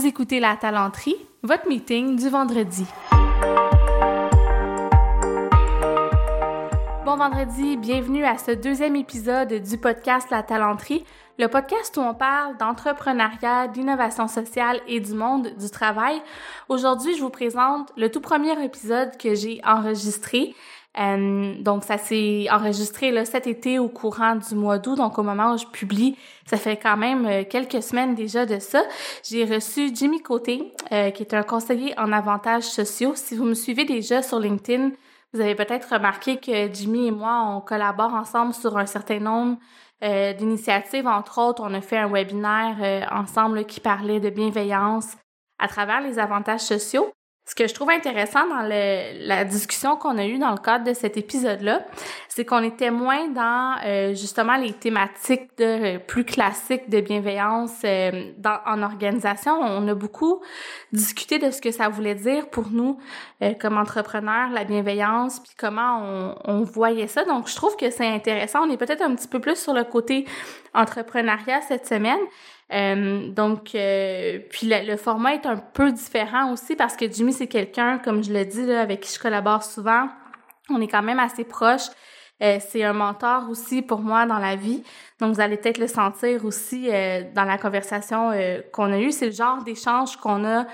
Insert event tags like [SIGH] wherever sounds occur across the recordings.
Vous écoutez La Talenterie, votre meeting du vendredi. Bon vendredi, bienvenue à ce deuxième épisode du podcast La Talenterie, le podcast où on parle d'entrepreneuriat, d'innovation sociale et du monde du travail. Aujourd'hui, je vous présente le tout premier épisode que j'ai enregistré. Euh, donc, ça s'est enregistré là, cet été au courant du mois d'août. Donc, au moment où je publie, ça fait quand même euh, quelques semaines déjà de ça. J'ai reçu Jimmy Côté, euh, qui est un conseiller en avantages sociaux. Si vous me suivez déjà sur LinkedIn, vous avez peut-être remarqué que Jimmy et moi, on collabore ensemble sur un certain nombre d'initiatives. Entre autres, on a fait un webinaire ensemble qui parlait de bienveillance à travers les avantages sociaux. Ce que je trouve intéressant dans le, la discussion qu'on a eue dans le cadre de cet épisode-là, c'est qu'on était moins dans euh, justement les thématiques de euh, plus classiques de bienveillance euh, dans, en organisation. On a beaucoup discuté de ce que ça voulait dire pour nous comme entrepreneurs, la bienveillance, puis comment on, on voyait ça. Donc, je trouve que c'est intéressant. On est peut-être un petit peu plus sur le côté entrepreneuriat cette semaine. Euh, donc, euh, puis le, format est un peu différent aussi parce que Jimmy, c'est quelqu'un, comme je le dis, là, avec qui je collabore souvent. On est quand même assez proches. Euh, c'est un mentor aussi pour moi dans la vie. Donc, vous allez peut-être le sentir aussi dans la conversation qu'on a eue. C'est le genre d'échange qu'on a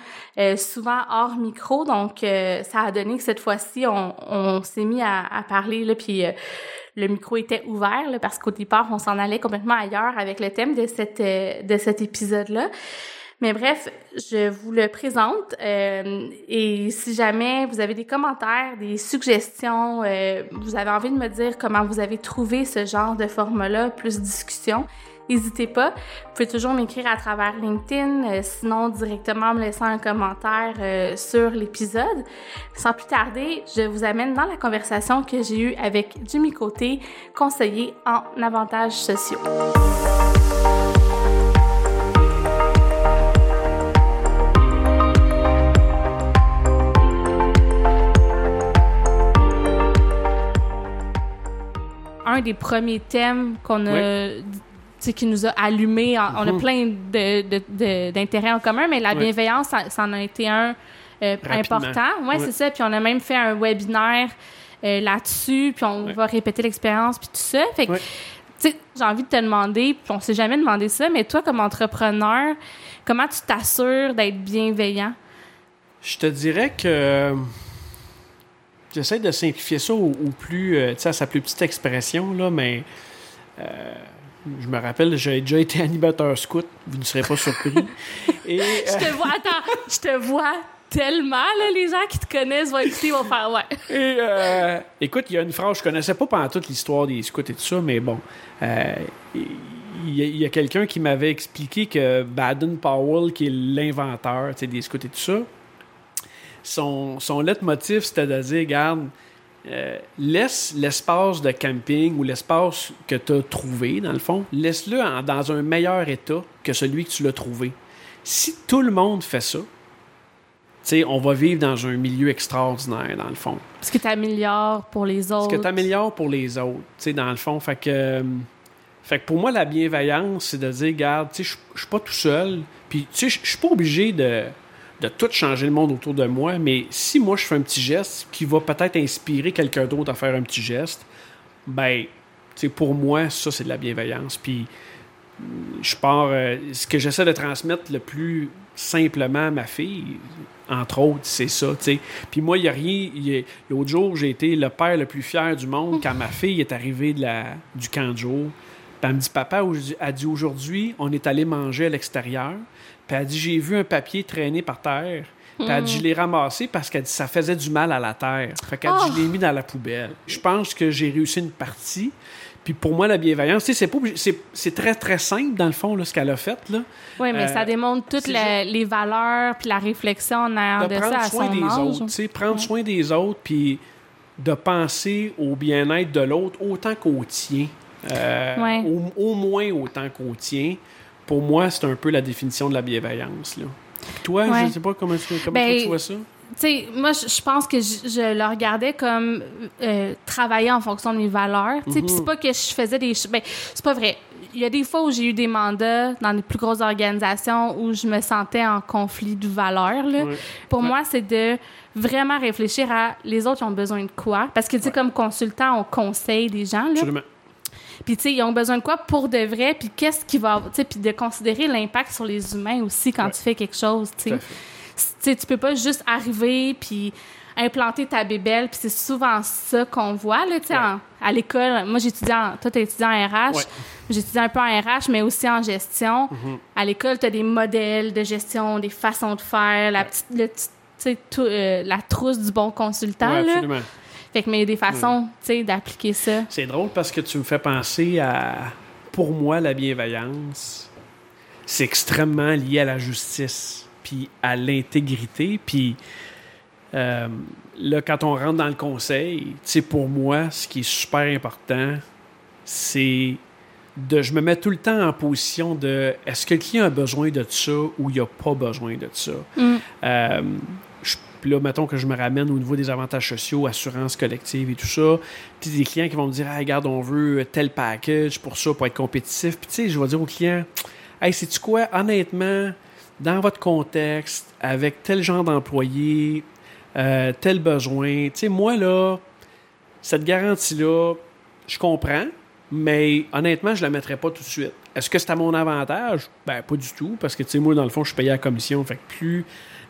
souvent hors micro. Donc, ça a donné que cette fois-ci, on, on s'est mis à, à, parler, là, puis le micro était ouvert là, parce qu'au départ, on s'en allait complètement ailleurs avec le thème de, cette, euh, de cet épisode-là. Mais bref, je vous le présente euh, et si jamais vous avez des commentaires, des suggestions, euh, vous avez envie de me dire comment vous avez trouvé ce genre de format-là, plus discussion, N'hésitez pas. Vous pouvez toujours m'écrire à travers LinkedIn, euh, sinon directement me laisser un commentaire euh, sur l'épisode. Sans plus tarder, je vous amène dans la conversation que j'ai eue avec Jimmy Côté, conseiller en avantages sociaux. un des premiers thèmes qu'on a qui nous a allumé. On a mhm. plein d'intérêts en commun, mais la bienveillance, ça, en a été un euh, important. Ouais, c'est ça. Puis on a même fait un webinaire euh, là-dessus, puis on va répéter l'expérience, puis tout ça. Fait que, j'ai envie de te demander, puis on s'est jamais demandé ça, mais toi, comme entrepreneur, comment tu t'assures d'être bienveillant? Je te dirais que j'essaie de simplifier ça au, plus, euh, tu sais, à sa plus petite expression, là, mais je me rappelle, j'ai déjà été animateur scout. Vous ne serez pas surpris. [LAUGHS] Et, je te vois, attends, je te vois tellement, là, les gens qui te connaissent vont écouter, vont faire ouais. Et, euh, écoute, il y a une phrase, je connaissais pas pendant toute l'histoire des scouts et tout ça, mais bon. Euh, il y a, quelqu'un qui m'avait expliqué que Baden Powell, qui est l'inventeur des scouts et tout ça, son, son leitmotiv, c'était de dire, regarde, euh, laisse l'espace de camping ou l'espace que tu as trouvé, dans le fond, laisse-le dans un meilleur état que celui que tu l'as trouvé. Si tout le monde fait ça, on va vivre dans un milieu extraordinaire, dans le fond. Ce que tu améliores pour les autres. Ce que tu améliores pour les autres, dans le fond. Fait que, euh, fait que pour moi, la bienveillance, c'est de dire, regarde, je suis pas tout seul. Puis, je suis pas obligé de de tout changer le monde autour de moi, mais si moi je fais un petit geste qui va peut-être inspirer quelqu'un d'autre à faire un petit geste, ben, c'est pour moi, ça c'est de la bienveillance. Puis je pars, euh, ce que j'essaie de transmettre le plus simplement à ma fille, entre autres, c'est ça, tu sais. Puis moi, il n'y a rien. L'autre jour, j'ai été le père le plus fier du monde quand ma fille est arrivée de du camp de jour. Puis elle me dit Papa, a dit aujourd'hui, on est allé manger à l'extérieur. Puis elle dit J'ai vu un papier traîner par terre. Puis elle dit Je hmm. l'ai ramassé parce qu'elle dit Ça faisait du mal à la terre. Fait qu'elle dit Je l'ai oh! mis dans la poubelle. Je pense que j'ai réussi une partie. Puis pour moi, la bienveillance, c'est, c'est, très, très simple, dans le fond, là, ce qu'elle a fait. Là. Oui, mais ça euh, démontre toutes les, valeurs puis la réflexion en arrière de, ça à soin des autres. Prendre soin des autres puis de penser au bien-être de l'autre autant qu'au tien. Euh, au, moins autant qu'au tien pour moi, c'est un peu la définition de la bienveillance. Là. toi, je ne sais pas comment, tu, comment ben, tu vois ça. moi, je pense que je, le regardais comme euh, travailler en fonction de mes valeurs. Mm -hmm. C'est pas que je faisais des... Ben, c'est pas vrai. il y a des fois où j'ai eu des mandats dans les plus grosses organisations où je me sentais en conflit de valeurs. Là. Ouais. Pour Ouais. moi, c'est de vraiment réfléchir à les autres ils ont besoin de quoi? Parce que, tu sais, comme consultant, on conseille des gens. Là. Absolument. Puis, tu sais, ils ont besoin de quoi pour de vrai, puis qu'est-ce qui va. Tu sais, puis de considérer l'impact sur les humains aussi quand Ouais. tu fais quelque chose, tu sais. Tu peux pas juste arriver, puis implanter ta bébelle, puis c'est souvent ça qu'on voit, là, tu sais, Ouais. à l'école. Moi, j'étudie en... Toi, t'as étudié en RH. Ouais. J'étudie un peu en RH, mais aussi en gestion. Mhm. À l'école, t'as des modèles de gestion, des façons de faire, la petite... le tout, euh, la trousse du bon consultant, là. absolument. Fait que, mais il y a des façons, tu sais, d'appliquer ça. C'est drôle parce que tu me fais penser à. Pour moi, la bienveillance, c'est extrêmement lié à la justice, puis à l'intégrité. Puis euh, là, quand on rentre dans le conseil, tu sais, pour moi, ce qui est super important, c'est de. Je me mets tout le temps en position de est-ce que le client a besoin de ça ou il n'a pas besoin de ça? Mm. Euh, puis là, mettons que je me ramène au niveau des avantages sociaux, assurance collective et tout ça. Puis des clients qui vont me dire, ah, regarde, on veut tel package pour ça, pour être compétitif. Puis tu sais, je vais dire aux clients, hey, sais-tu quoi, honnêtement, dans votre contexte, avec tel genre d'employé, euh, tel besoin, tu sais, moi, là, cette garantie-là, je comprends, mais honnêtement, je la mettrais pas tout de suite. Est-ce que c'est à mon avantage? Ben, pas du tout, parce que, tu sais, moi, dans le fond, je suis payé à la commission, fait que plus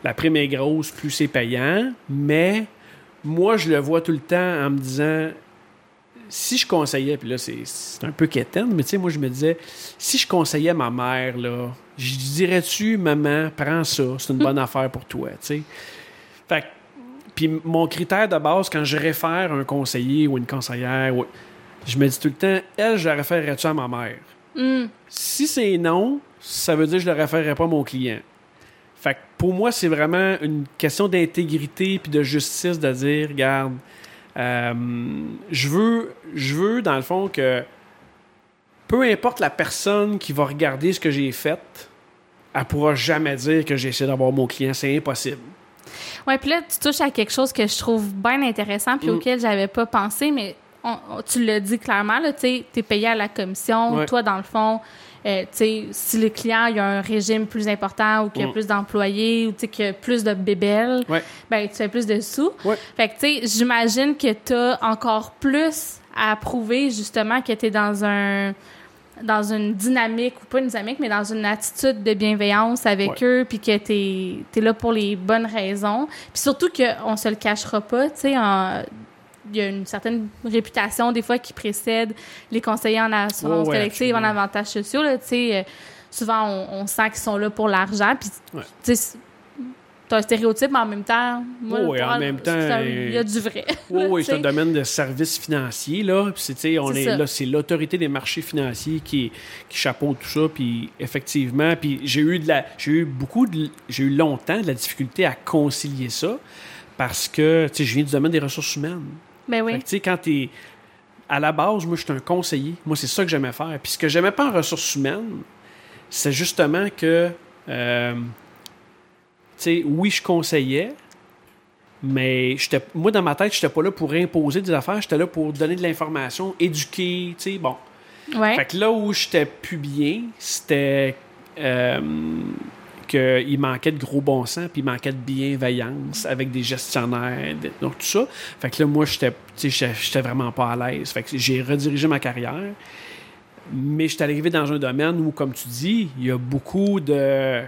la prime est grosse, plus c'est payant, mais moi, je le vois tout le temps en me disant, si je conseillais, puis là, c'est un peu quétaine, mais tu sais, moi, je me disais, si je conseillais ma mère, là, je dirais-tu, maman, prends ça, c'est une bonne [LAUGHS] affaire pour toi, tu sais. Fait que, puis mon critère de base, quand je réfère un conseiller ou une conseillère, ou- je me dis tout le temps, elle, je la référerais-tu à ma mère? Mm. Si c'est non, ça veut dire que je ne le référerai pas à mon client. Fait que pour moi, c'est vraiment une question d'intégrité puis de justice de dire, regarde, euh, je veux, je veux dans le fond que peu importe la personne qui va regarder ce que j'ai fait, elle pourra jamais dire que j'ai essayé d'avoir mon client. C'est impossible. Ouais, puis là, tu touches à quelque chose que je trouve bien intéressant, puis Mm. auquel j'avais pas pensé, mais on- on- tu l'as dit clairement, là, tu t'es payé à la commission. Ouais. Toi, dans le fond, euh, tu si le client il a un régime plus important ou qu'il y a Mm. plus d'employés ou tu qu'il y a plus de bébelles, Ouais. ben, tu fais plus de sous. Ouais. Fait que, tu sais, j'imagine que t'as encore plus à prouver, justement, que t'es dans un dans une dynamique, ou pas une dynamique, mais dans une attitude de bienveillance avec eux, puis que t'es es là pour les bonnes raisons. Puis surtout qu'on se le cachera pas, tu sais, y a une certaine réputation des fois qui précède les conseillers en assurance ouais, collective, en avantages sociaux, là, euh, souvent, on, on sent qu'ils sont là pour l'argent, puis Ouais. c'est un stéréotype, mais en même temps, moi, Ouais, en même temps, il y a du vrai. [LAUGHS] Oui, c'est un domaine de services financiers, là. C'est, on est, ça. là, c'est l'autorité des marchés financiers qui, qui chapeaute tout ça. Puis effectivement, puis j'ai eu de la, j'ai eu beaucoup de, j'ai eu longtemps de la difficulté à concilier ça parce que, tu sais, je viens du domaine des ressources humaines. Ben oui. tu sais, quand t'es, à la base, moi, je suis un conseiller. Moi, c'est ça que j'aimais faire. Puis ce que j'aimais pas en ressources humaines, c'est justement que, euh, tu sais, oui, je conseillais, mais j'étais, moi, dans ma tête, j'étais pas là pour imposer des affaires, j'étais là pour donner de l'information, éduquer, tu sais, bon. Ouais. Fait que là où j'étais plus bien, c'était euh, qu'il manquait de gros bon sens, puis il manquait de bienveillance avec des gestionnaires, donc tout ça. Fait que là, moi, j'étais, j'étais- vraiment pas à l'aise. Fait que j'ai redirigé ma carrière. Mais j'étais arrivé dans un domaine où, comme tu dis, il y a beaucoup de...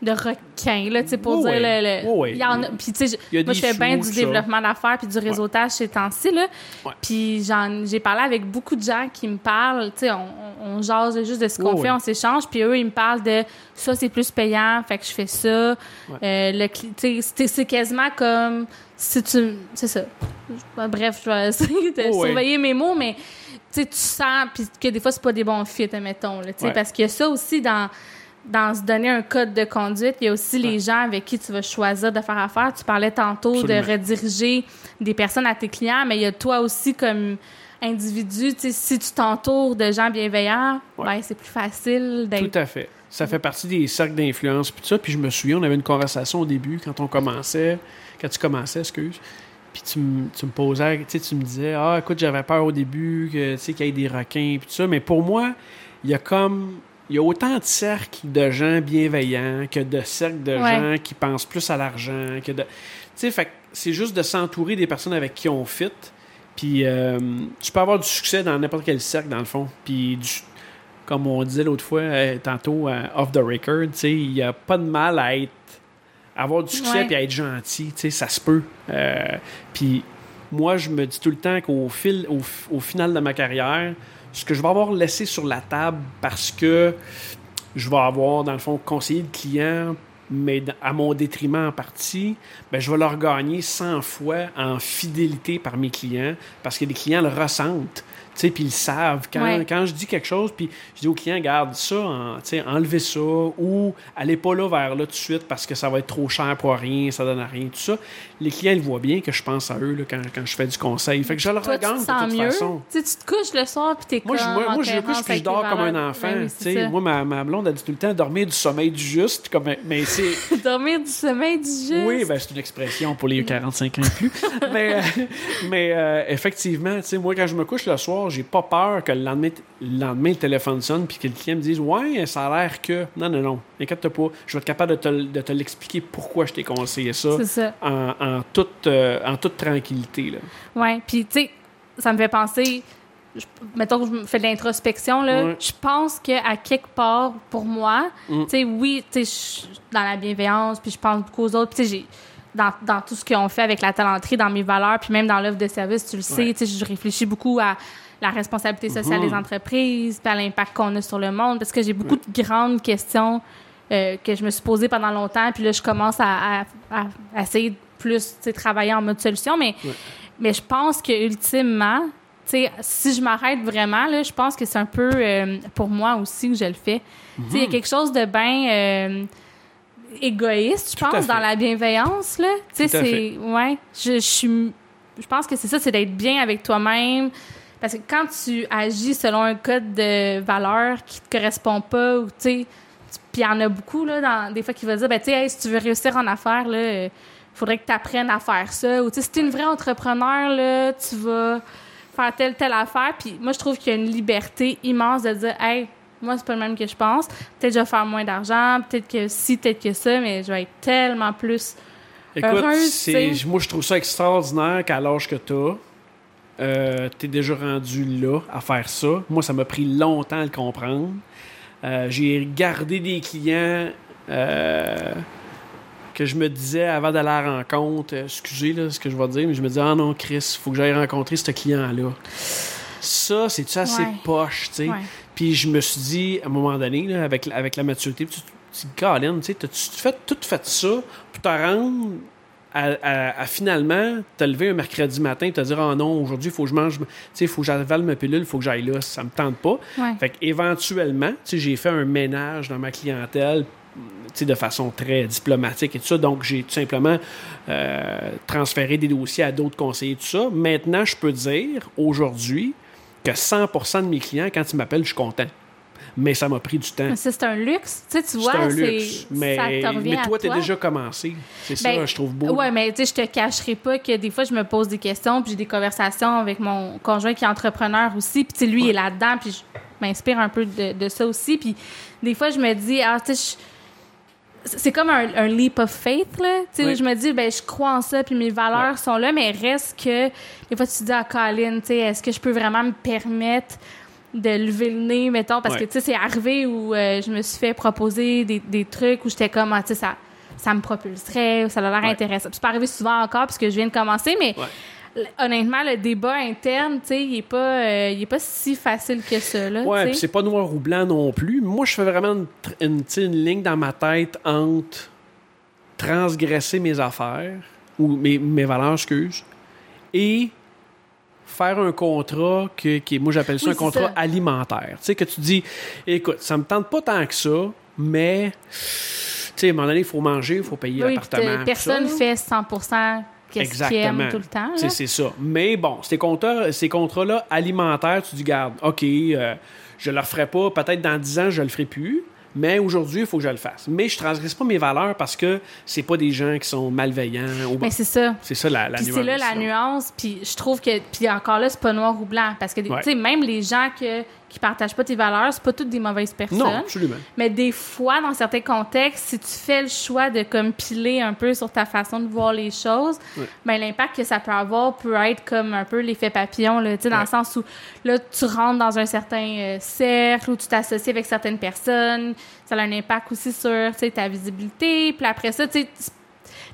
de requin, là, tu sais, pour dire le... le- Oui, oui. il y en a- puis tu sais, je- moi, je fais bien du développement d'affaires puis du réseautage ces temps-ci, là. Ouais. Puis j'en- j'ai parlé avec beaucoup de gens qui me parlent, tu sais, on, on, jase juste de ce qu'on fait, on s'échange, puis eux, ils me parlent de ça, c'est plus payant, fait que je fais ça. Euh, le tu sais, c'est- quasiment comme si tu... C'est ça. Je- Bref, je vais essayer de surveiller mes mots, mais tu sais, tu sens puis que des fois, c'est pas des bons fits, admettons, là, tu sais, Ouais. parce qu'il y a ça aussi dans dans se donner un code de conduite, il y a aussi les gens avec qui tu vas choisir de faire affaire. Tu parlais tantôt Absolument. de rediriger des personnes à tes clients, mais il y a toi aussi comme individu, si tu t'entoures de gens bienveillants, Ouais. ben c'est plus facile d'être Tout à fait. Ça fait partie des cercles d'influence puis ça. Puis je me souviens, on avait une conversation au début quand on commençait, quand tu commençais, excuse. Puis tu, me- tu me posais, tu me disais, ah, écoute, j'avais peur au début que, tu sais, qu'il y ait des requins puis tout ça. Mais pour moi, il y a comme il y a autant de cercles de gens bienveillants que de cercles de Ouais. gens qui pensent plus à l'argent que de tu sais c'est juste de s'entourer des personnes avec qui on fit puis euh, tu peux avoir du succès dans n'importe quel cercle dans le fond. Puis du- comme on disait l'autre fois euh, tantôt euh, off the record tu sais il y a pas de mal à être à avoir du succès puis à être gentil tu sais ça se peut. Puis moi je me dis tout le temps qu'au fil au, au final de ma carrière ce que je vais avoir laissé sur la table parce que je vais avoir, dans le fond, conseillé le client, mais à mon détriment en partie, ben, je vais leur gagner 100 fois en fidélité par mes clients parce que les clients le ressentent. Puis ils le savent. Quand, Ouais. quand je dis quelque chose, puis je dis au client, garde ça, en- tu sais, enlevez ça, ou allez pas là vers là tout de suite parce que ça va être trop cher pour rien, ça donne à rien, tout ça. Les clients, ils voient bien que je pense à eux là, quand, quand je fais du conseil. Fait que je leur Toi, tu regarde de toute mieux? façon. Tu te couches le soir puis t'es Moi, comme moi, moi, je couche puis je dors comme un enfant. Ben oui, moi, ma, ma blonde, elle dit tout le temps dormir du sommeil du juste. Comme, mais c'est. [LAUGHS] Dormir du sommeil du juste? Oui, ben, c'est une expression pour les [LAUGHS] 45 ans et plus. mais euh, mais euh, effectivement, moi, quand je me couche le soir, j'ai pas peur que le lendemain, le lendemain, le téléphone sonne puis que le client me dise Ouais, ça a l'air que. Non, non, non. Inquiète-toi pas. Je vais être capable de te, de te l'expliquer pourquoi je t'ai conseillé ça C'est ça. en, en toute, euh, en toute tranquillité. Ouais, puis tu sais, ça me fait penser. je- mettons que je me fais de l'introspection, là. Ouais. Je pense qu'à quelque part, pour moi, Mm. tu sais, oui, tu sais, je suis dans la bienveillance, puis je pense beaucoup aux autres. Puis tu sais, j'ai. Dans, dans tout ce qu'on fait avec la talenterie, dans mes valeurs, puis même dans l'offre de service, tu le sais, Ouais. tu sais, je réfléchis beaucoup à la responsabilité sociale des entreprises, puis à l'impact qu'on a sur le monde, parce que j'ai beaucoup de grandes questions euh, que je me suis posées pendant longtemps, puis là, je commence à, à- à- à essayer de plus, travailler en mode solution, mais, Ouais. mais je pense que ultimement, si je m'arrête vraiment, là, je pense que c'est un peu euh, pour moi aussi que je le fais. Il y a Mhm. quelque chose de bien euh, égoïste, je pense, dans la bienveillance, là. C'est... Ouais, je, je suis... Je pense que c'est ça, c'est d'être bien avec toi-même. Parce que quand tu agis selon un code de valeur qui te correspond pas, ou tu sais... Puis il y en a beaucoup, là, dans, des fois, qui vont dire, ben, tu sais, hey, si tu veux réussir en affaires, là... euh, faudrait que tu apprennes à faire ça. Ou, tu sais, si tu es une vraie entrepreneur, là, tu vas faire telle, telle affaire. Puis moi, je trouve qu'il y a une liberté immense de dire, hey, moi, c'est pas le même que je pense. Peut-être que je vais faire moins d'argent, peut-être que si, peut-être que ça, mais je vais être tellement plus. Écoute, heureuse, moi, je trouve ça extraordinaire qu'à l'âge que tu as, tu es déjà rendu là à faire ça. Moi, ça m'a pris longtemps à le comprendre. Euh, j'ai gardé des clients euh, que je me disais avant d'aller à la rencontre, euh, excusez là, ce que je vais dire, mais je me disais, ah non, Chris, il faut que j'aille rencontrer ce client-là. Ça, c'est-tu assez Ouais. poche, tu sais? Ouais. Puis je me suis dit, à un moment donné, là, avec, avec la maturité, tu tu te dis, Colin, tu sais, t'as-tu fait, tout fait ça pour te rendre à, à- à finalement te lever un mercredi matin et te dire, ah non, aujourd'hui, il faut que je mange, tu sais, faut que j'avale ma pilule, il faut que j'aille là, ça me tente pas. Ouais. Fait qu'éventuellement, tu sais, j'ai fait un ménage dans ma clientèle, tu sais, de façon très diplomatique et tout ça. Donc, j'ai tout simplement euh, transféré des dossiers à d'autres conseillers, tout ça. Maintenant, je peux dire, aujourd'hui, que 100% de mes clients, quand ils m'appellent, je suis content. Mais ça m'a pris du temps. Ça, c'est un luxe. Tu sais, tu C'est vois, un luxe. Mais, ça te mais toi, à t'es déjà commencé. C'est ça, Ben, je trouve beau. Ouais, mais tu sais, je te cacherai pas que des fois, je me pose des questions, puis j'ai des conversations avec mon conjoint qui est entrepreneur aussi, puis tu sais, lui, il est là-dedans, puis je m'inspire un peu de, de ça aussi. Puis des fois, je me dis, ah, tu sais, c'est comme un, un leap of faith, là. Tu sais, Oui. où je me dis, ben, je crois en ça, puis mes valeurs Ouais. sont là, mais reste que, des fois, tu te dis, ah, Colin, tu sais, est-ce que je peux vraiment me permettre de lever le nez, mettons, parce Ouais. que, tu sais, c'est arrivé où euh, je me suis fait proposer des, des trucs où j'étais comme, ah, tu sais, ça, ça me propulserait, ou ça a l'air Ouais. intéressant. C'est pas arrivé souvent encore, parce que je viens de commencer, mais honnêtement, le débat interne, tu sais, il est pas, euh, il est pas si facile que ça, là, Ouais, puis c'est pas noir ou blanc non plus. Moi, je fais vraiment une ligne dans ma tête entre transgresser mes affaires, ou mes, mes valeurs, excuse, et faire un contrat que, qui est- moi j'appelle ça Oui, un contrat ça. alimentaire. Tu sais, que tu dis, écoute, ça me tente pas tant que ça, mais, tu sais, à un moment donné, il faut manger, il faut payer Oui, l'appartement. personne ça. fait 100% qu'est-ce qu'il Exactement. aime tout le temps. C'est ça. Mais bon, ces contrats, ces contrats-là alimentaires, tu dis, garde, OK, euh, je le ferai pas, peut-être dans 10 ans, je le ferai plus. Mais aujourd'hui, il faut que je le fasse. Mais je transgresse pas mes valeurs parce que c'est pas des gens qui sont malveillants. ou- Mais c'est ça. C'est ça la, nuance. c'est là la nuance, puis je trouve que puis encore là c'est pas noir ou blanc parce que Ouais. tu sais même les gens que qui partagent pas tes valeurs, c'est pas toutes des mauvaises personnes. Non, absolument. Mais des fois, dans certains contextes, si tu fais le choix de comme piler un peu sur ta façon de voir les choses, Ouais. ben l'impact que ça peut avoir peut être comme un peu l'effet papillon, là, dans Ouais. le sens où là, tu rentres dans un certain euh, cercle où tu t'associes avec certaines personnes, ça a un impact aussi sur, ta visibilité, puis après ça, tu sais,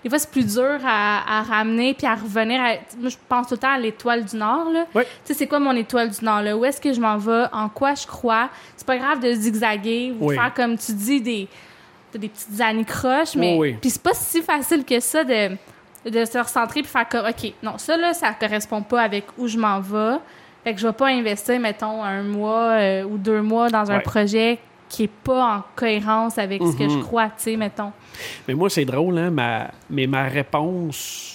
des fois, c'est plus dur à, à ramener puis à revenir à... Moi, je pense tout le temps à l'étoile du Nord, là. Ouais. Tu sais, c'est quoi mon étoile du Nord, là? Où est-ce que je m'en vais? En quoi je crois? C'est pas grave de zigzaguer ou Oui. faire, comme tu dis, des, des petites anicroches, mais... Oui, oui. Puis c'est pas si facile que ça de, de se recentrer puis faire comme, OK, non, ça, là, ça correspond pas avec où je m'en vais. Fait que je vais pas investir, mettons, un mois euh, ou deux mois dans un projet qui est pas en cohérence avec ce que je Mhm. crois, tu sais, mettons. Mais moi, c'est drôle, hein, ma, mais ma réponse.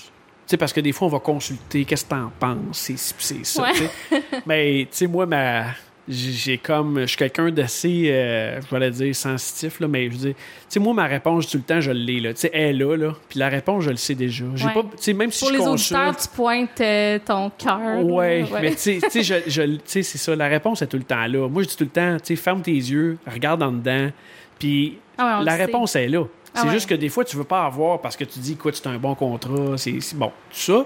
Tu sais, parce que des fois, on va consulter, qu'est-ce que t'en penses, c'est ça. Ouais. tu sais. [LAUGHS] mais, tu sais, moi, ma. J'ai j'ai comme. Je suis quelqu'un d'assez. euh, je vais dire sensitif, là, mais je veux dire. Tu sais, moi, ma réponse, tout le temps, je l'ai, là. Tu sais, elle est là, là. Puis la réponse, je le sais déjà. J'ai Ouais. pas. Tu sais, même si Pour je les consulte. auditeurs, tu pointes euh, ton cœur. Ouais, là. mais tu sais- je, je- c'est ça, la réponse est tout le temps là. Moi, je dis tout le temps, tu sais, ferme tes yeux, regarde en dedans, puis Ah ouais, la sait. réponse est là. Ah C'est ouais. juste que des fois, tu veux pas avoir parce que tu dis, écoute, c'est un bon contrat, c'est bon, tout ça.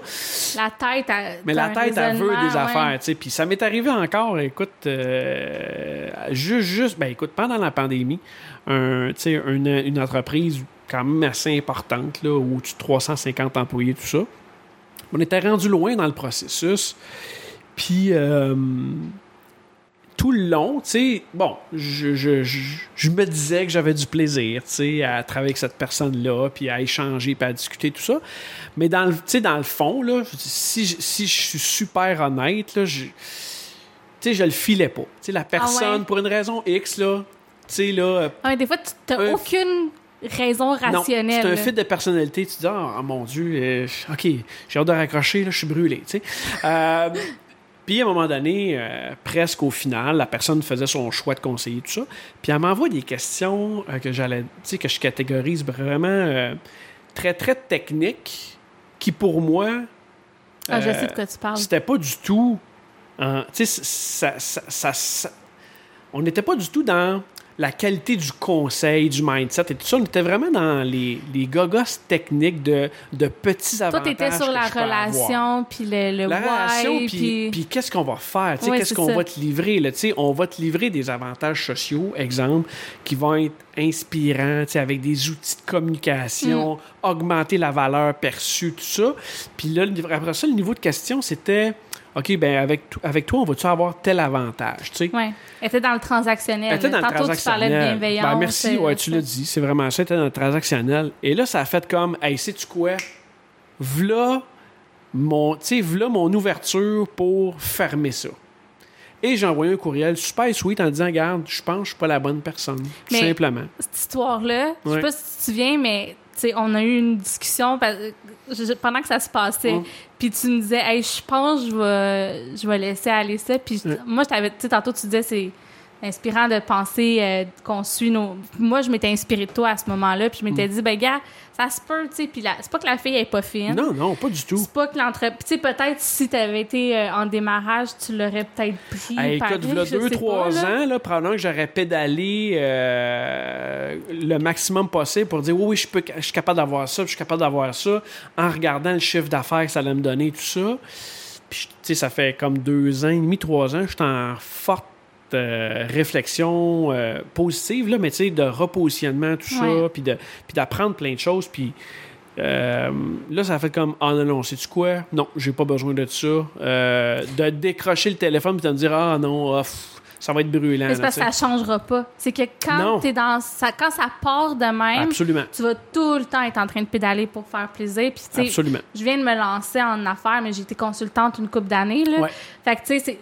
La tête, elle- Mais la tête, elle veut des ouais. affaires, tu sais. Puis ça m'est arrivé encore, écoute, euh, juste, juste, ben écoute, pendant la pandémie, un, tu sais, une, une entreprise quand même assez importante, là, au-dessus de 350 employés, tout ça. On était rendu loin dans le processus. Puis, euh, tout le long, tu sais, bon, je, je, je, je me disais que j'avais du plaisir, tu sais, à travailler avec cette personne-là, puis à échanger, puis à discuter, tout ça. Mais dans le, tu sais, dans le fond, là, si, je- si je suis super honnête, là, je, tu sais, je le filais pas. Tu sais, la personne, Ah ouais? pour une raison X, là, tu sais, là, euh, Ouais, des fois, tu n'as Un- aucune raison rationnelle. c'est un fit de personnalité. Tu dis, ah, mon Dieu, euh, OK, j'ai hâte de raccrocher, là, je suis brûlé, tu sais. Euh, puis à un moment donné, euh, presque au final, la personne faisait son choix de conseiller, tout ça. Puis elle m'envoie des questions euh, que j'allais, tu sais, que je catégorise vraiment euh, très, très techniques, qui pour moi, Ah, je sais de quoi tu parles. c'était pas du tout. en- tu sais, ça, ça- ça- ça- on n'était pas du tout dans la qualité du conseil, du mindset et tout ça. On était vraiment dans les, les gogos techniques de, de petits Toi, avantages. t'étais sur que la relation, puis le, le La relation, why, puis, puis... puis qu'est-ce qu'on va faire? Tu sais, Ouais, qu'est-ce qu'on va te livrer? Là, Tu sais, on va te livrer des avantages sociaux, exemple, qui vont être inspirants, tu sais, avec des outils de Mm. communication, augmenter la valeur perçue, tout ça. Puis là, après ça, le niveau de question, c'était OK, ben avec, avec toi, on va-tu avoir tel avantage? Tu sais? Ouais. Elle était dans le transactionnel. Elle était dans là. le Tantôt, tu parlais de transactionnel. bienveillance. Ben, merci, euh, ouais, tu l'as dit. C'est vraiment ça, était dans le transactionnel. Et là, ça a fait comme, hey, sais-tu quoi? V'là mon, tu sais, v'là mon ouverture pour fermer ça. Et j'ai envoyé un courriel super sweet en disant, regarde, je pense que je suis pas la bonne personne. Tout Mais- simplement. Cette histoire-là, je sais Ouais. pas si tu te souviens, mais sais, on a eu une discussion parce- je- pendant que ça se passait. Mm. Puis tu me disais, hey, je pense que je vais, je vais laisser aller ça. Puis je- moi, je t'avais, tu sais, tantôt, tu disais, c'est inspirant de penser euh, qu'on suit nos. Moi, je m'étais inspirée de toi à ce moment-là. Puis je m'étais dit, ben, gars, ça se peut, tu sais. Puis la- c'est pas que la fille est pas fine. Non, non, pas du tout. C'est pas que l'entreprise. Tu sais, peut-être si tu avais été euh, en démarrage, tu l'aurais peut-être pris. Hey, écoute, là, je deux, sais trois pas, là. ans, là, probablement que j'aurais pédalé euh, le maximum possible pour dire oui, oui, je, peux, je suis capable d'avoir ça, puis je suis capable d'avoir ça, en regardant le chiffre d'affaires que ça allait me donner, tout ça. Puis, tu sais, ça fait comme deux ans et demi, trois ans, je suis en forte euh, réflexion euh, positive, là, mais tu sais, de repositionnement, tout Ouais. ça, puis puis d'apprendre plein de choses, puis euh, là, ça fait comme Ah non, non, sais-tu quoi? Non, j'ai pas besoin de ça. De décrocher le téléphone et de me dire Ah non, ah, pff, ça va être brûlant. Mais c'est parce que ça changera pas. C'est que quand t'es dans ça, quand ça part de même, Absolument. tu vas tout le temps être en train de pédaler pour faire plaisir. Puis tu sais, Absolument. je viens de me lancer en affaires, mais j'ai été consultante une couple d'années là. Ouais. Fait que tu sais,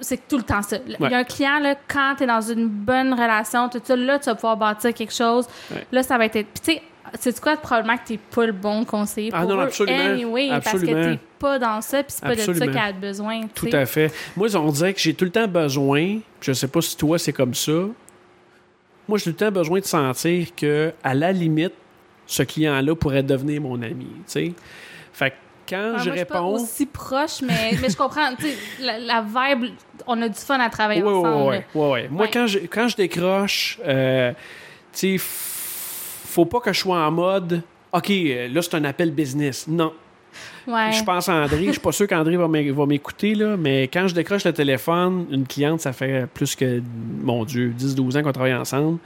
c'est tout le temps ça. Il y a un client, là, quand tu es dans une bonne relation, tout ça, là, tu vas pouvoir bâtir quelque chose. Ouais. Là, ça va être. Puis, tu sais, c'est quoi probablement que tu pas le bon conseiller Ah pour non, eux absolument. anyway, parce que tu pas dans ça, puis c'est pas de ça qu'elle a besoin. Tout à fait. Moi, on dirait que j'ai tout le temps besoin, je sais pas si toi c'est comme ça, moi j'ai tout le temps besoin de sentir que, à la limite, ce client-là pourrait devenir mon ami. tu sais. Fait que, quand Ah, je moi, suis pas réponds. aussi proche, mais, mais je comprends. tu sais, La, la vibe, on a du fun à travailler Ouais, ensemble. ouais, ouais, ouais. Moi. Quand, je, quand je décroche, euh, tu sais, faut pas que je sois en mode OK, euh, là, c'est un appel business. Non. Ouais. Je pense à André. Je suis pas sûr qu'André va m'écouter, là, mais quand je décroche le téléphone, une cliente, ça fait plus que, mon Dieu, 10-12 ans qu'on travaille ensemble.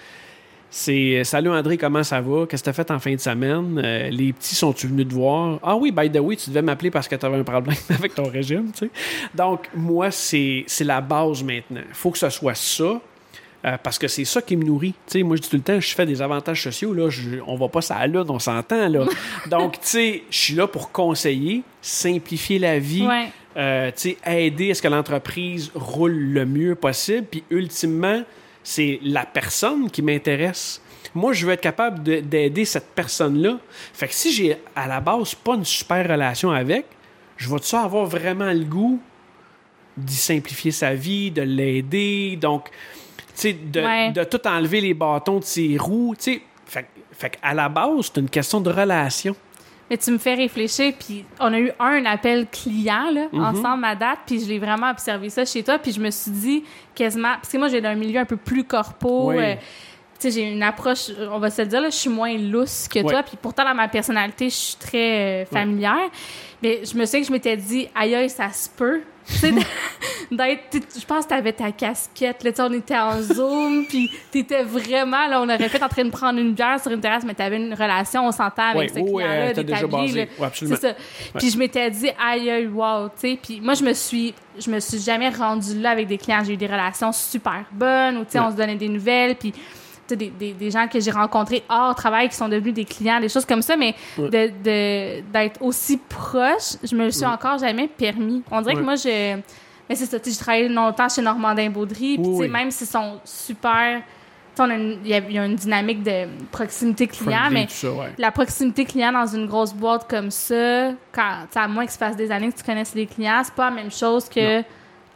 C'est Salut André, comment ça va? Qu'est-ce que tu as fait en fin de semaine? Euh, les petits sont-ils venus te voir? Ah oui, by the way, tu devais m'appeler parce que tu avais un problème [LAUGHS] avec ton régime. tu sais. Donc, moi, c'est la base maintenant. Il faut que ce soit ça. euh, parce que c'est ça qui me nourrit. Moi, je dis tout le temps, je fais des avantages sociaux. Là, je- on va pas ça à lune, on s'entend. là. [LAUGHS] Donc, tu sais, je suis là pour conseiller, simplifier la vie, Ouais. euh, aider à ce que l'entreprise roule le mieux possible. Puis, ultimement, c'est la personne qui m'intéresse. Moi, je veux être capable de- d'aider cette personne-là. Fait que si j'ai à la base pas une super relation avec, je vais ça avoir vraiment le goût d'y simplifier sa vie, de l'aider? Donc, tu sais, de, Ouais. de tout enlever les bâtons de ses roues. Tu sais, fait, fait à la base, c'est une question de relation. Mais tu me fais réfléchir, puis on a eu un appel client là, Mhm. ensemble à date, puis je l'ai vraiment observé ça chez toi, puis je me suis dit quasiment, parce que moi j'ai un milieu un peu plus corpo, Oui. euh, tu sais, j'ai une approche, on va se le dire, là, je suis moins lousse que Ouais. toi, puis pourtant dans ma personnalité, je suis très euh, familière, mais je me souviens que je m'étais dit, aïe aïe, ça se peut. Tu je pense que t'avais ta casquette, là, on était en Zoom, [LAUGHS] puis t'étais vraiment, là, on aurait fait en train de prendre une bière sur une terrasse, mais t'avais une relation, on s'entend avec Ouais, ce client-là, t'as déjà basé. là. Ouais, absolument. C'est ça. Puis je m'étais dit, aïe, aïe, wow, tu sais. Puis moi, je me suis, je me suis jamais rendue là avec des clients. J'ai eu des relations super bonnes, où, tu sais, Ouais. on se donnait des nouvelles, puis des, des, des gens que j'ai rencontrés hors travail qui sont devenus des clients, des choses comme ça, mais Ouais. de, de- d'être aussi proche, je me le suis encore jamais permis. On dirait Ouais. que moi, je. Mais c'est ça, tu sais, j'ai travaillé longtemps chez Normandin Baudry, puis Oui, même s'ils sont super. Il y, a- il y a une dynamique de proximité client, Friendly, mais tout ça, ouais. la proximité client dans une grosse boîte comme ça, quand, à moins que ça fasse des années que tu connaisses les clients, c'est pas la même chose que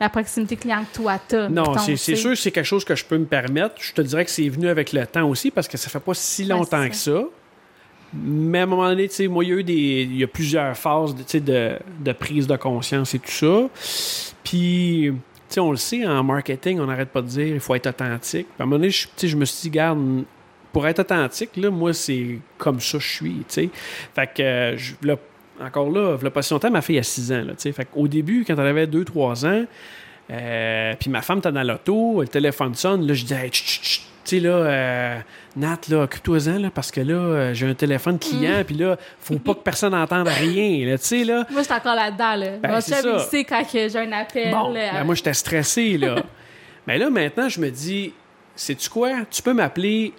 la proximité client que toi t'as. Non, c'est c'est sûr que c'est quelque chose que je peux me permettre. Je te dirais que c'est venu avec le temps aussi parce que ça fait pas si longtemps que ça. Mais à un moment donné, tu sais, moi, il y a eu des, il y a plusieurs phases de, de, de prise de conscience et tout ça. Puis, tu sais, on le sait, en marketing, on n'arrête pas de dire il faut être authentique. Puis à un moment donné, je, tu sais, je me suis dit, garde, pour être authentique, là, moi, c'est comme ça je suis, tu sais. Fait que, euh, je- là, encore là, il pas si longtemps, ma fille a 6 ans, là. Fait qu'au début, quand elle avait 2-3 ans, euh, puis ma femme était dans l'auto, le téléphone sonne, là, je dis, hey, tu sais, là, euh, Nat, là, occupe-toi-en, là, parce que là, euh, j'ai un téléphone client, Mm. puis là, faut pas que personne n'entende rien, là, tu sais, là. Moi, j'étais encore là-dedans. Là. Ben, Mon c'est chum, il ça. sait quand j'ai un appel. Bon, là, ben, moi, j'étais stressé, là. [LAUGHS] Mais là, maintenant, je me dis, sais-tu quoi? Tu peux m'appeler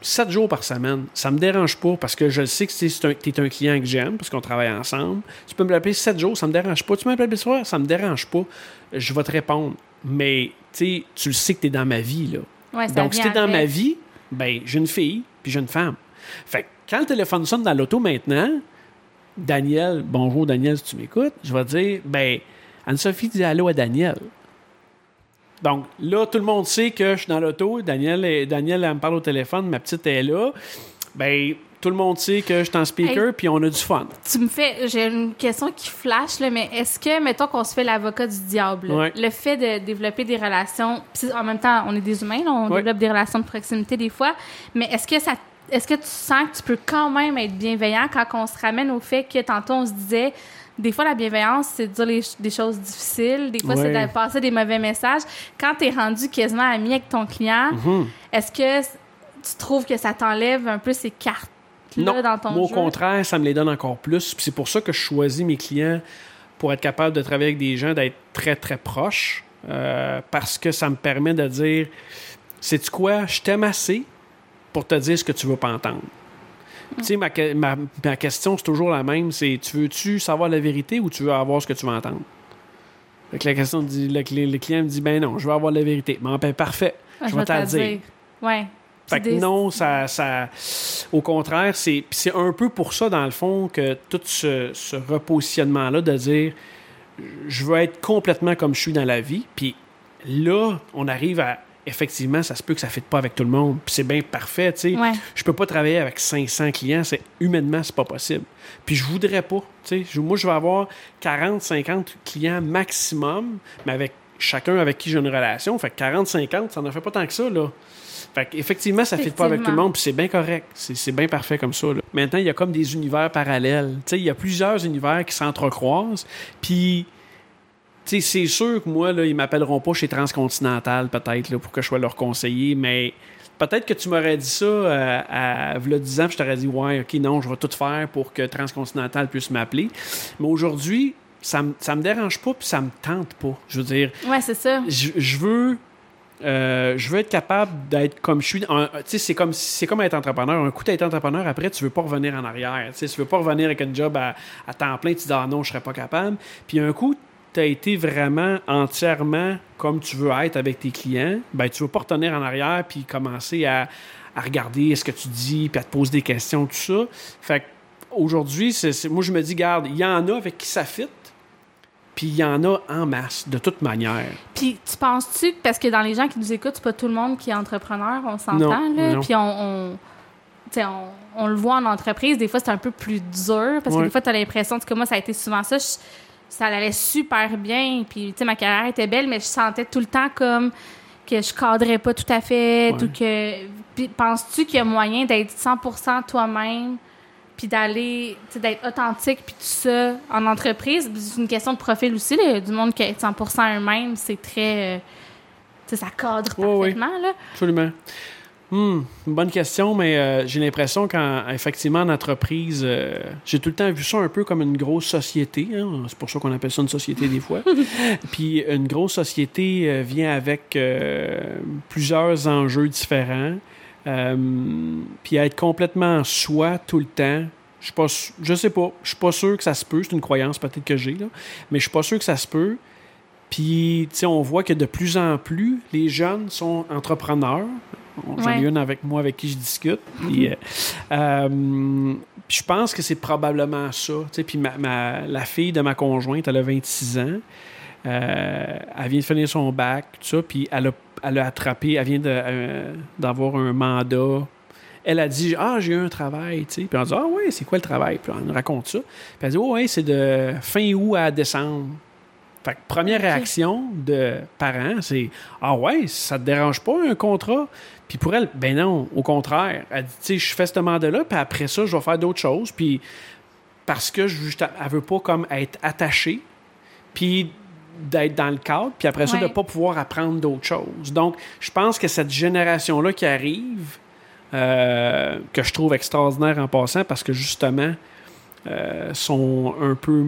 sept jours par semaine. Ça me dérange pas parce que je sais que tu es un client que j'aime parce qu'on travaille ensemble. Tu peux me l'appeler sept jours, ça me dérange pas. Tu peux m'appeler le soir, ça me dérange pas. Je vais te répondre. Mais, tu sais, tu le sais que tu es dans ma vie, là. Ouais, Donc, si vient t'es dans ma vie, ben, j'ai une fille, puis j'ai une femme. Fait que quand le téléphone sonne dans l'auto maintenant, Daniel, bonjour Daniel, si tu m'écoutes, je vais dire, ben, Anne-Sophie dit allô à Daniel. Donc là, tout le monde sait que je suis dans l'auto, Daniel, est- Daniel elle me parle au téléphone, ma petite est là. Ben, tout le monde sait que je suis en speaker, Hey. puis on a du fun. Tu me fais. J'ai une question qui flash, là, mais est-ce que, mettons qu'on se fait l'avocat du diable, Ouais. le fait de développer des relations. puis en même temps, on est des humains, là, on Ouais. développe des relations de proximité des fois, mais est-ce que ça. Est-ce que tu sens que tu peux quand même être bienveillant quand on se ramène au fait que tantôt on se disait. Des fois, la bienveillance, c'est de dire les des choses difficiles. Des fois, c'est de passer des mauvais messages. Quand tu es rendu quasiment ami avec ton client, Mhm. est-ce que tu trouves que ça t'enlève un peu ces cartes-là Non, dans ton moi, au jeu? contraire, ça me les donne encore plus. C'est pour ça que je choisis mes clients pour être capable de travailler avec des gens, d'être très, très proche. euh, parce que ça me permet de dire, sais-tu quoi, je t'aime assez pour te dire ce que tu veux pas entendre. Tu sais, ma, ma- ma question, c'est toujours la même, c'est, tu veux-tu savoir la vérité ou tu veux avoir ce que tu veux entendre? Fait que la question dit, le, le client me dit, ben non, je veux avoir la vérité. Bon, ben parfait, Ah, je vais te la dire. Ouais. Fait que des- non, ça, ça, au contraire, c'est, c'est un peu pour ça, dans le fond, que tout ce, ce repositionnement-là de dire, je veux être complètement comme je suis dans la vie, puis là, on arrive à effectivement, ça se peut que ça ne fitte pas avec tout le monde. Puis c'est bien parfait, tu sais. Ouais. Je peux pas travailler avec 500 clients, c'est humainement, c'est pas possible. Puis je voudrais pas, tu sais. Je- Moi, je vais avoir 40, 50 clients maximum, mais avec chacun avec qui j'ai une relation. Fait que 40, 50, ça n'en fait pas tant que ça, là. Fait qu'effectivement, ça ne fit pas avec tout le monde, puis c'est bien correct. C'est c'est bien parfait comme ça. là. Maintenant, il y a comme des univers parallèles. Tu sais, il y a plusieurs univers qui s'entrecroisent, puis... Sais, c'est sûr que moi, là, ils m'appelleront pas chez Transcontinental, peut-être, pour que je sois leur conseiller, mais peut-être que tu m'aurais dit ça euh, à, v'là 10 ans, puis je t'aurais dit, ouais, ok, non, je vais tout faire pour que Transcontinental puisse m'appeler. Mais aujourd'hui, ça, me- ça me dérange pas, puis ça me tente pas. Je veux dire, Ouais, c'est ça. je, je veux. euh, je veux être capable d'être comme je suis. Un- Tu sais, c'est comme, c'est comme être entrepreneur. Un coup, tu été entrepreneur, après, tu veux pas revenir en arrière. Tu sais, tu veux pas revenir avec un job à, à temps plein, tu dis, ah non, je serais pas capable. Puis un coup, tu as été vraiment entièrement comme tu veux être avec tes clients. Ben, tu veux pas retenir en arrière puis commencer à, à regarder ce que tu dis, puis à te poser des questions, tout ça. Fait que aujourd'hui, moi, je me dis, garde, il y en a avec qui ça fit. Puis il y en a en masse, de toute manière. Puis tu penses-tu, que- parce que dans les gens qui nous écoutent, c'est pas tout le monde qui est entrepreneur, on s'entend, là. Puis on, on, on, on le voit en entreprise, des fois c'est un peu plus dur, parce que des fois tu as l'impression, cas moi ça a été souvent ça, je- ça allait super bien, puis tu sais ma carrière était belle, mais je sentais tout le temps comme que je cadrais pas tout à fait, Ouais. ou que... Penses-tu qu'il y a moyen d'être 100% toi-même, puis d'aller, d'être authentique, puis tout ça en entreprise? C'est une question de profil aussi, là. Du monde qui est 100% eux-mêmes, c'est très... euh, tu sais, ça cadre parfaitement, là. Absolument. Hmm, une bonne question, mais euh, j'ai l'impression qu'effectivement, en entreprise, euh, j'ai tout le temps vu ça un peu comme une grosse société. hein. C'est pour ça qu'on appelle ça une société des fois. [LAUGHS] Puis une grosse société euh, vient avec plusieurs enjeux différents. Puis être complètement soi tout le temps. Je suis pas, je sais pas. Je suis pas sûr que ça se peut. C'est une croyance peut-être que j'ai là, mais je suis pas sûr que ça se peut. Puis, tu sais, on voit que de plus en plus, les jeunes sont entrepreneurs. J'en ai une avec moi avec qui je discute. Puis, euh, euh, puis je pense que c'est probablement ça. Puis ma, ma- la fille de ma conjointe, elle a 26 ans. Euh, elle vient de finir son bac, tout ça, puis elle a, elle a attrapé, elle vient euh, d'avoir un mandat. Elle a dit Ah, j'ai eu un travail, tu sais. Puis on dit Ah, ouais, c'est quoi le travail Puis on nous raconte ça. Puis elle dit Oh, ouais, c'est de fin août à décembre. Fait que première réaction de parents, c'est Ah, ouais, ça te dérange pas un contrat Puis pour elle, ben non, au contraire. Elle dit Tu sais, je fais ce mandat-là, puis après ça, je vais faire d'autres choses. Puis parce que je, juste, elle veut pas comme être attachée. Puis d'être dans le cadre, puis après ça, de ne pas pouvoir apprendre d'autres choses. Donc, je pense que cette génération-là qui arrive, euh, que je trouve extraordinaire en passant, parce que justement, euh, sont un peu,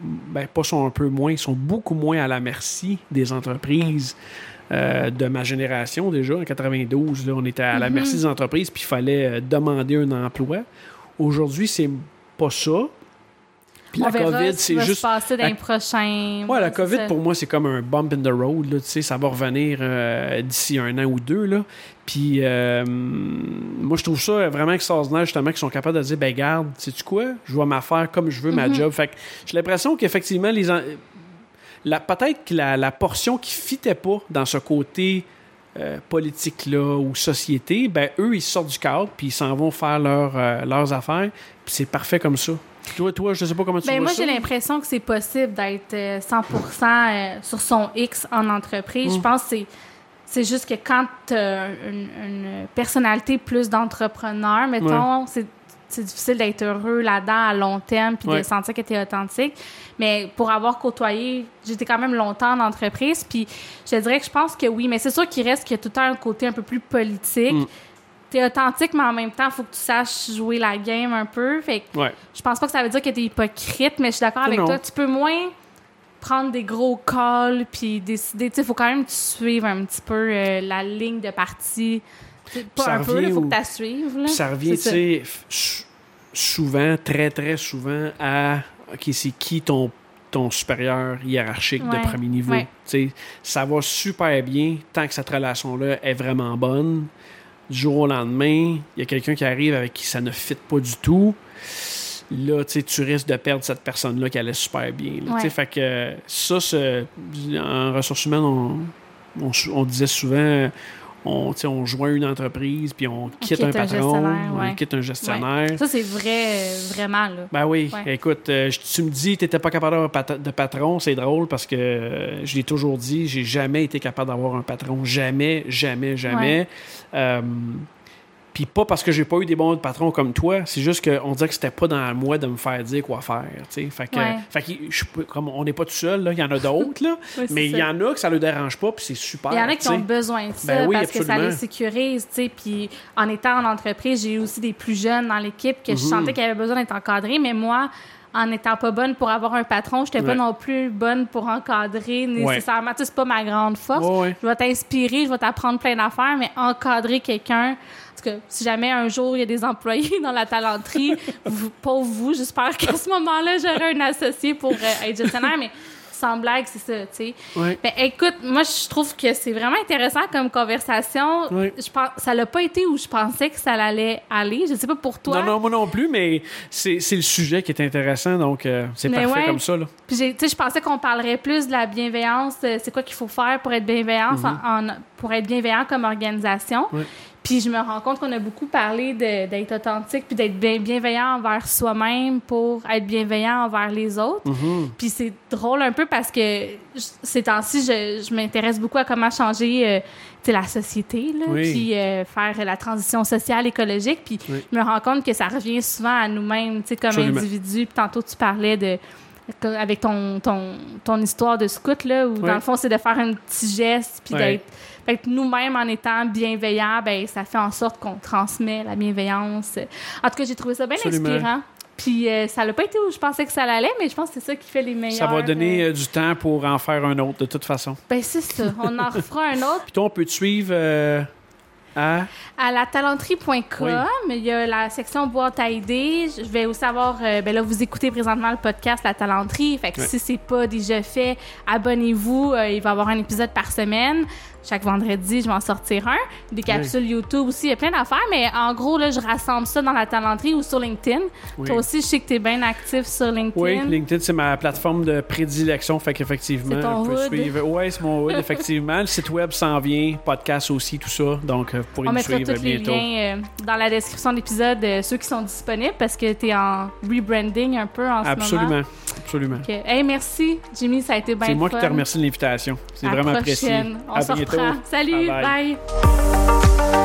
ben pas sont un peu moins, ils sont beaucoup moins à la merci des entreprises. euh, de ma génération déjà, en 92, là, on était à la Mhm. merci des entreprises, puis il fallait euh, demander un emploi. Aujourd'hui, c'est pas ça. Puis la COVID, c'est va juste. se passer dans les prochains... Ouais, la COVID, ça. pour moi, c'est comme un bump in the road. Là, tu sais, ça va revenir euh, d'ici un an ou deux. Là. Puis, euh, moi, je trouve ça vraiment extraordinaire, justement, qu'ils sont capables de dire ben garde, sais-tu quoi? Je vais m'affaire comme je veux ma Mhm. job. Fait que j'ai l'impression qu'effectivement, les. en- la- Peut-être que la, la portion qui fitait pas dans ce côté euh, politique-là ou société, ben eux, ils sortent du cadre puis ils s'en vont faire leur, euh, leurs affaires. Puis c'est parfait comme ça. Toi, toi, je sais pas comment tu Ben vois moi, j'ai l'impression que c'est possible d'être euh, 100% euh, sur son X en entreprise. Mm. Je pense que c'est c'est juste que quand tu as une, une personnalité plus d'entrepreneur, mettons, c'est c'est difficile d'être heureux là-dedans à long terme puis Ouais. de sentir que tu es authentique. Mais pour avoir côtoyé, j'étais quand même longtemps en entreprise, puis je dirais que je pense que oui, mais c'est sûr qu'il reste qu'il y a tout le temps un côté un peu plus politique. Mm. T'es authentique, mais en même temps, il faut que tu saches jouer la game un peu. Fait que Ouais. je pense pas que ça veut dire que t'es hypocrite, mais je suis d'accord avec Non. toi. Tu peux moins prendre des gros calls puis décider. Tu sais, faut quand même que tu suives un petit peu euh, la ligne de parti. C'est Pas Ça un peu, il faut au- que tu la suives. Là. Ça revient, tu sais, souvent, très, très souvent, à OK, c'est qui ton, ton supérieur hiérarchique Ouais, de premier niveau? ouais. Ça va super bien tant que cette relation-là est vraiment bonne. Du jour au lendemain, il y a quelqu'un qui arrive avec qui ça ne fit pas du tout. Là, tu risques de perdre cette personne-là qui allait super bien. là. Ouais. Fait que ça, c'est- en ressources humaines, on, on, on disait souvent on, on joint une entreprise, puis on quitte, un patron, on quitte un gestionnaire. Ça, c'est vrai, vraiment. Là. Ben oui. Écoute, euh, tu me dis que tu n'étais pas capable d'avoir de patron, c'est drôle parce que euh, je l'ai toujours dit, j'ai jamais été capable d'avoir un patron. Jamais, jamais, jamais. Euh, puis pas parce que j'ai pas eu des bons patrons comme toi, c'est juste qu'on dirait que c'était pas dans moi de me faire dire quoi faire. Fait que, fait que je, comme on n'est pas tout seul, il y en a d'autres, [LAUGHS] mais il y en a que ça ne le dérange pas, puis c'est super. Il y en a qui ont besoin de ça ben parce que ça les sécurise. Puis en étant en entreprise, j'ai eu aussi des plus jeunes dans l'équipe que je mhm. sentais qu'ils avaient besoin d'être encadrés, mais moi, en n'étant pas bonne pour avoir un patron, je n'étais pas non plus bonne pour encadrer nécessairement. Ce n'est pas ma grande force. Je vais t'inspirer, je vais t'apprendre plein d'affaires, mais encadrer quelqu'un, que si jamais un jour il y a des employés [LAUGHS] dans la talenterie, vous, pauvre vous, j'espère qu'à ce moment-là, j'aurai un associé pour euh, être gestionnaire, mais sans blague, c'est ça, tu sais. Ben, écoute, moi, je trouve que c'est vraiment intéressant comme conversation. Je pense, ça l'a pas été où je pensais que ça allait aller. Je sais pas pour toi. Non, non, moi non plus, mais c'est le sujet qui est intéressant, donc euh, c'est parfait comme ça. Là. Puis, tu sais, je pensais qu'on parlerait plus de la bienveillance. Euh, c'est quoi qu'il faut faire pour être bienveillant, mm-hmm. pour être bienveillant comme organisation. Puis je me rends compte qu'on a beaucoup parlé d'être authentique puis d'être bien, bienveillant envers soi-même pour être bienveillant envers les autres. Mm-hmm. Puis c'est drôle un peu parce que ces temps-ci, je, m'intéresse beaucoup à comment changer euh, la société, là, puis euh, faire la transition sociale, écologique. Puis je me rends compte que ça revient souvent à nous-mêmes, comme individus. Puis tantôt, tu parlais de avec ton, ton, ton histoire de scout, là, où dans le fond, c'est de faire un petit geste, puis d'être fait que nous-mêmes, en étant bienveillants, ben, ça fait en sorte qu'on transmet la bienveillance. En tout cas, j'ai trouvé ça bien inspirant. Puis euh, ça n'a pas été où je pensais que ça allait, mais je pense que c'est ça qui fait les meilleurs. Ça va donner euh, euh, du temps pour en faire un autre, de toute façon. Ben c'est ça. On en refera un autre. Puis toi, on peut te suivre à... À la talenterie.com, il y a la section boîte à idées. Je vais aussi avoir, ben là, vous écoutez présentement le podcast La Talenterie. Fait que si c'est pas déjà fait, abonnez-vous. il va y avoir un épisode par semaine chaque vendredi, je vais en sortir un. Des capsules YouTube aussi, il y a plein d'affaires, mais en gros, là, je rassemble ça dans la talenterie ou sur LinkedIn. Toi aussi, je sais que tu es bien actif sur LinkedIn. Oui, LinkedIn, c'est ma plateforme de prédilection, fait qu'effectivement, suivre. Oui, c'est mon hood, [LAUGHS] effectivement. Le site web s'en vient, podcast aussi, tout ça. Donc, vous pourrez On me suivre tous bientôt. les liens euh, dans la description de l'épisode, euh, ceux qui sont disponibles, parce que tu es en rebranding un peu en Absolument. ce moment. Absolument. Okay. Hey, merci, Jimmy, ça a été bien C'est moi qui te remercie de l'invitation. C'est vraiment apprécié. On à se bientôt. Salut, bye.